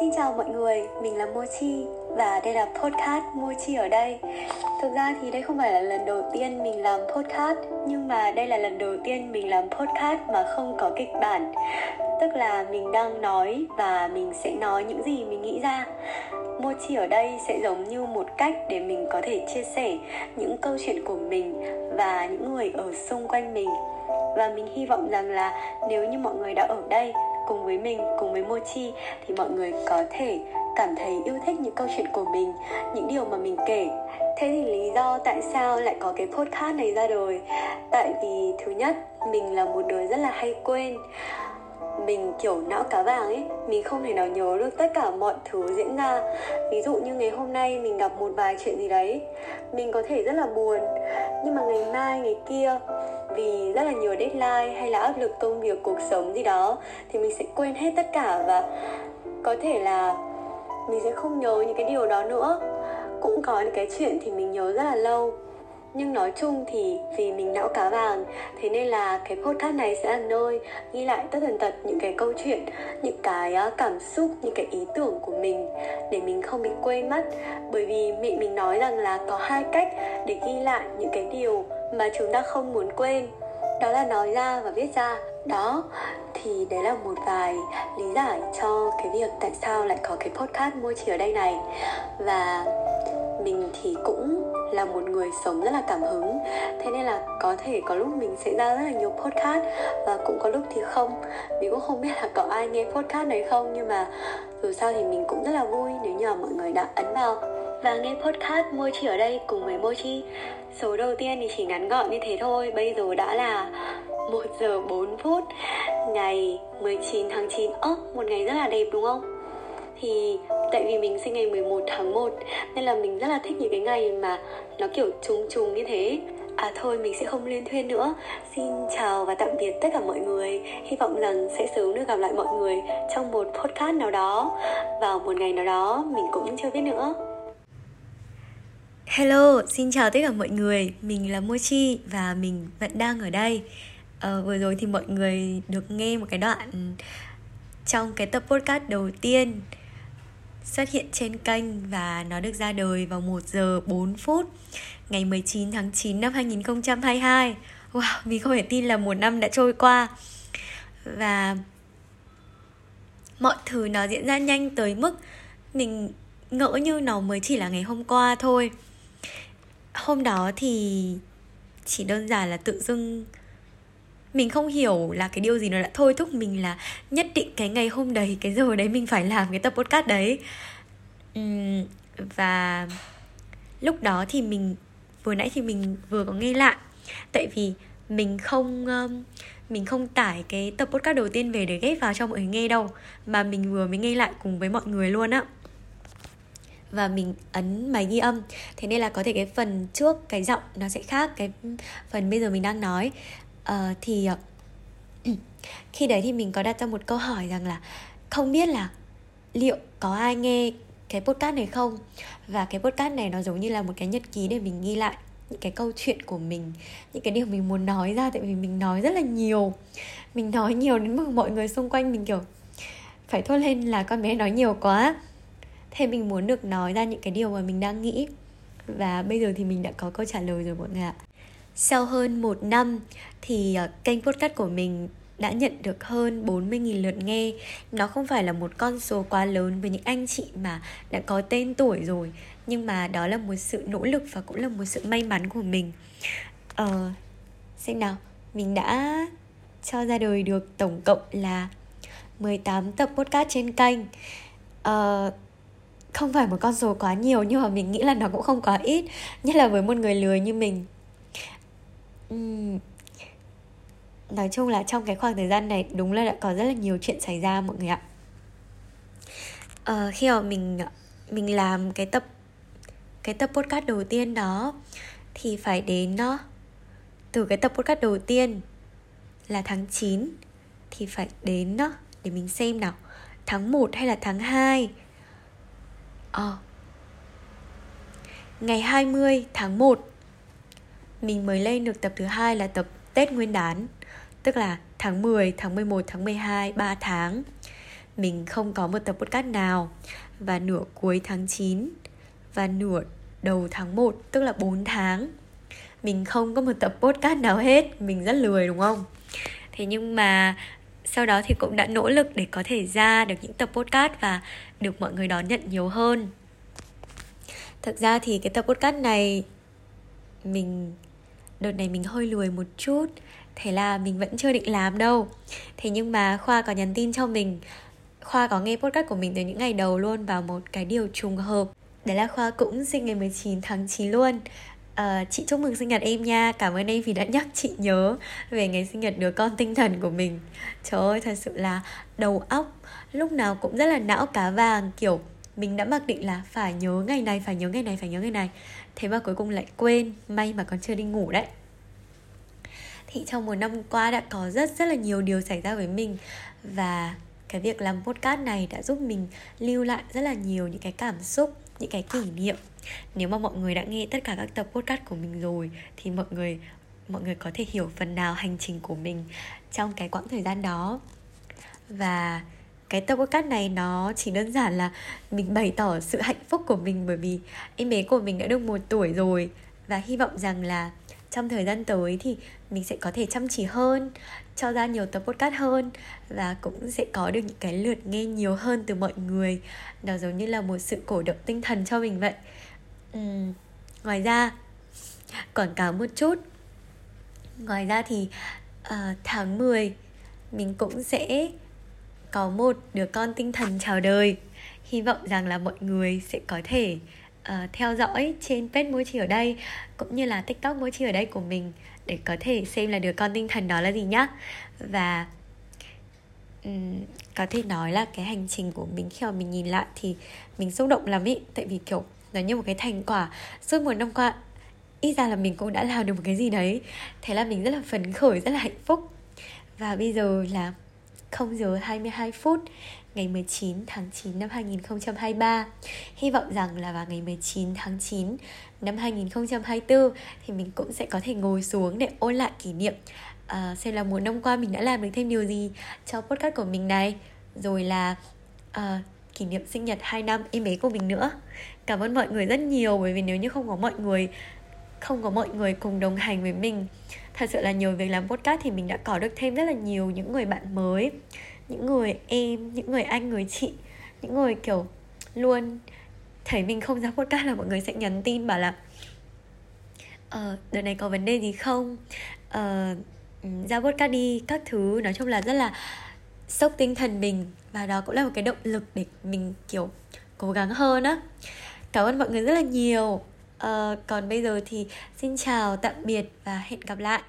Xin chào mọi người, mình là Mochi và đây là podcast Mochi ở đây. Thực ra thì đây không phải là lần đầu tiên mình làm podcast nhưng mà đây là lần đầu tiên mình làm podcast mà không có kịch bản. Tức là mình đang nói và mình sẽ nói những gì mình nghĩ ra. Mochi ở đây sẽ giống như một cách để mình có thể chia sẻ những câu chuyện của mình và những người ở xung quanh mình và mình hy vọng rằng là nếu như mọi người đã ở đây cùng với mình, cùng với mochi thì mọi người có thể cảm thấy yêu thích những câu chuyện của mình, những điều mà mình kể. Thế thì lý do tại sao lại có cái podcast này ra đời? Tại vì thứ nhất, mình là một đứa rất là hay quên. Mình kiểu não cá vàng ấy, mình không thể nào nhớ được tất cả mọi thứ diễn ra. Ví dụ như ngày hôm nay mình gặp một vài chuyện gì đấy, mình có thể rất là buồn. Nhưng mà ngày mai, ngày kia vì rất là nhiều deadline hay là áp lực công việc, cuộc sống gì đó, thì mình sẽ quên hết tất cả và có thể là mình sẽ không nhớ những cái điều đó nữa. Cũng có những cái chuyện thì mình nhớ rất là lâu. Nhưng nói chung thì vì mình não cá vàng, thế nên là cái podcast này sẽ là nơi ghi lại tất tần tật những cái câu chuyện, những cái ờ, cảm xúc, những cái ý tưởng của mình để mình không bị quên mất. Bởi vì mẹ mình nói rằng là có hai cách để ghi lại những cái điều mà chúng ta không muốn quên. Đó là nói ra và viết ra. Đó, thì đấy là một vài lý giải cho cái việc tại sao lại có cái podcast môi chỉ ở đây này. Và mình thì cũng là một người sống rất là cảm hứng. Thế nên là có thể có lúc mình sẽ ra rất là nhiều podcast và cũng có lúc thì không. Mình cũng không biết là có ai nghe podcast này không, nhưng mà dù sao thì mình cũng rất là vui nếu như mọi người đã ấn vào và nghe podcast Mochi ở đây cùng với Mochi Số đầu tiên thì chỉ ngắn gọn như thế thôi. Bây giờ đã là 1 giờ 4 phút Ngày 19 tháng 9 Ơ, một ngày rất là đẹp đúng không? Thì tại vì mình sinh ngày 11 tháng 1 Nên là mình rất là thích những cái ngày mà nó kiểu trùng trùng như thế. À thôi mình sẽ không liên thuyên nữa. Xin chào và tạm biệt tất cả mọi người. Hy vọng rằng sẽ sớm được gặp lại mọi người Trong một podcast nào đó. Vào một ngày nào đó Mình cũng chưa biết nữa. Hello, xin chào tất cả mọi người. Mình là Mochi và mình vẫn đang ở đây. À, Vừa rồi thì mọi người được nghe một cái đoạn Trong cái tập podcast đầu tiên Xuất hiện trên kênh Và nó được ra đời vào 1 giờ 4 phút Ngày 19 tháng 9 năm 2022 Wow, mình không thể tin là một năm đã trôi qua. Và Mọi thứ nó diễn ra nhanh tới mức Mình ngỡ như nó mới chỉ là ngày hôm qua thôi hôm đó thì chỉ đơn giản là tự dưng mình không hiểu là cái điều gì nó đã thôi thúc mình là nhất định cái ngày hôm đấy cái giờ đấy mình phải làm cái tập podcast đấy. Uhm, và lúc đó thì mình vừa nãy thì mình vừa có nghe lại. Tại vì mình không um, mình không tải cái tập podcast đầu tiên về để ghép vào cho mọi người nghe đâu mà mình vừa mới nghe lại cùng với mọi người luôn á và mình ấn máy ghi âm. Thế nên là có thể cái phần trước cái giọng nó sẽ khác cái phần bây giờ mình đang nói. Uh, thì uh, khi đấy thì mình có đặt ra một câu hỏi rằng là không biết là liệu có ai nghe cái podcast này không? Và cái podcast này nó giống như là một cái nhật ký để mình ghi lại những cái câu chuyện của mình những cái điều mình muốn nói ra tại vì mình nói rất là nhiều. Mình nói nhiều đến mức mọi người xung quanh mình kiểu phải thốt lên là con bé nói nhiều quá thế mình muốn được nói ra những cái điều mà mình đang nghĩ. Và bây giờ thì mình đã có câu trả lời rồi mọi người ạ. Sau hơn một năm thì ờ, kênh podcast của mình đã nhận được hơn 40.000 lượt nghe. Nó không phải là một con số quá lớn với những anh chị mà đã có tên tuổi rồi Nhưng mà đó là một sự nỗ lực và cũng là một sự may mắn của mình. Ờ, xem nào, mình đã cho ra đời được tổng cộng là 18 tập podcast trên kênh. Ờ, không phải một con số quá nhiều nhưng mà mình nghĩ là nó cũng không quá ít nhất là với một người lười như mình. Uhm, nói chung là trong cái khoảng thời gian này đúng là đã có rất là nhiều chuyện xảy ra mọi người ạ. À, khi mà mình mình làm cái tập cái tập podcast đầu tiên đó thì phải đến nó từ cái tập podcast đầu tiên là tháng 9 thì phải đến nó để mình xem nào. Tháng 1 hay là tháng 2 Ờ. Ngày 20 tháng 1 Mình mới lên được tập thứ hai là tập Tết Nguyên đán Tức là tháng 10, tháng 11, tháng 12, 3 tháng. Mình không có một tập podcast nào. Và nửa cuối tháng 9 và nửa đầu tháng 1 tức là 4 tháng mình không có một tập podcast nào hết. Mình rất lười đúng không? Thế nhưng mà sau đó thì cũng đã nỗ lực để có thể ra được những tập podcast và được mọi người đón nhận nhiều hơn. Thực ra thì cái tập podcast này, mình, đợt này mình hơi lười một chút, thế là mình vẫn chưa định làm đâu. Thế nhưng mà khoa có nhắn tin cho mình. Khoa có nghe podcast của mình từ những ngày đầu luôn vào một cái điều trùng hợp. Đấy là khoa cũng sinh ngày 19 tháng 9 luôn. À, chị chúc mừng sinh nhật em nha. Cảm ơn em vì đã nhắc chị nhớ Về ngày sinh nhật đứa con tinh thần của mình. Trời ơi thật sự là đầu óc Lúc nào cũng rất là não cá vàng Kiểu mình đã mặc định là phải nhớ ngày này Phải nhớ ngày này, phải nhớ ngày này. Thế mà cuối cùng lại quên May mà còn chưa đi ngủ đấy. Thì trong một năm qua đã có rất rất là nhiều điều xảy ra với mình Và cái việc làm podcast này đã giúp mình lưu lại rất là nhiều những cái cảm xúc những cái kỷ niệm. Nếu mà mọi người đã nghe tất cả các tập podcast của mình rồi, thì mọi người mọi người có thể hiểu phần nào hành trình của mình trong cái quãng thời gian đó. Và cái tập podcast này nó chỉ đơn giản là mình bày tỏ sự hạnh phúc của mình bởi vì em bé của mình đã được một tuổi rồi. Và hy vọng rằng là trong thời gian tới thì mình sẽ có thể chăm chỉ hơn cho ra nhiều tập podcast hơn và cũng sẽ có được những cái lượt nghe nhiều hơn từ mọi người. Nó giống như là một sự cổ động tinh thần cho mình vậy. Uhm, ngoài ra quảng cáo một chút. Ngoài ra thì uh, tháng 10 mình cũng sẽ có một đứa con tinh thần chào đời. Hy vọng rằng là mọi người sẽ có thể uh, theo dõi trên page môi ở đây cũng như là tiktok môi ở đây của mình để có thể xem là đứa con tinh thần đó là gì nhá. Và um, có thể nói là cái hành trình của mình khi mà mình nhìn lại thì mình xúc động lắm ý. Tại vì kiểu nó như một cái thành quả. Suốt một năm qua ít ra là mình cũng đã làm được một cái gì đấy. Thế là mình rất là phấn khởi rất là hạnh phúc. Và bây giờ là 0 giờ 22 phút ngày 19 tháng 9 năm 2023. Hy vọng rằng là vào ngày 19 tháng 9 năm 2024 thì mình cũng sẽ có thể ngồi xuống để ôn lại kỷ niệm uh, xem là một năm qua mình đã làm được thêm điều gì cho podcast của mình này rồi là uh, kỷ niệm sinh nhật 2 năm em bé của mình nữa cảm ơn mọi người rất nhiều bởi vì nếu như không có mọi người không có mọi người cùng đồng hành với mình thật sự là nhiều việc làm podcast thì mình đã có được thêm rất là nhiều những người bạn mới những người em những người anh người chị những người kiểu luôn thấy mình không ra podcast là mọi người sẽ nhắn tin bảo là ờ đợt này có vấn đề gì không? Ờ ừ, ra podcast đi. Các thứ. Nói chung là rất là sốc tinh thần mình và đó cũng là một cái động lực để mình kiểu cố gắng hơn á. Cảm ơn mọi người rất là nhiều. Uh, còn bây giờ thì xin chào tạm biệt và hẹn gặp lại.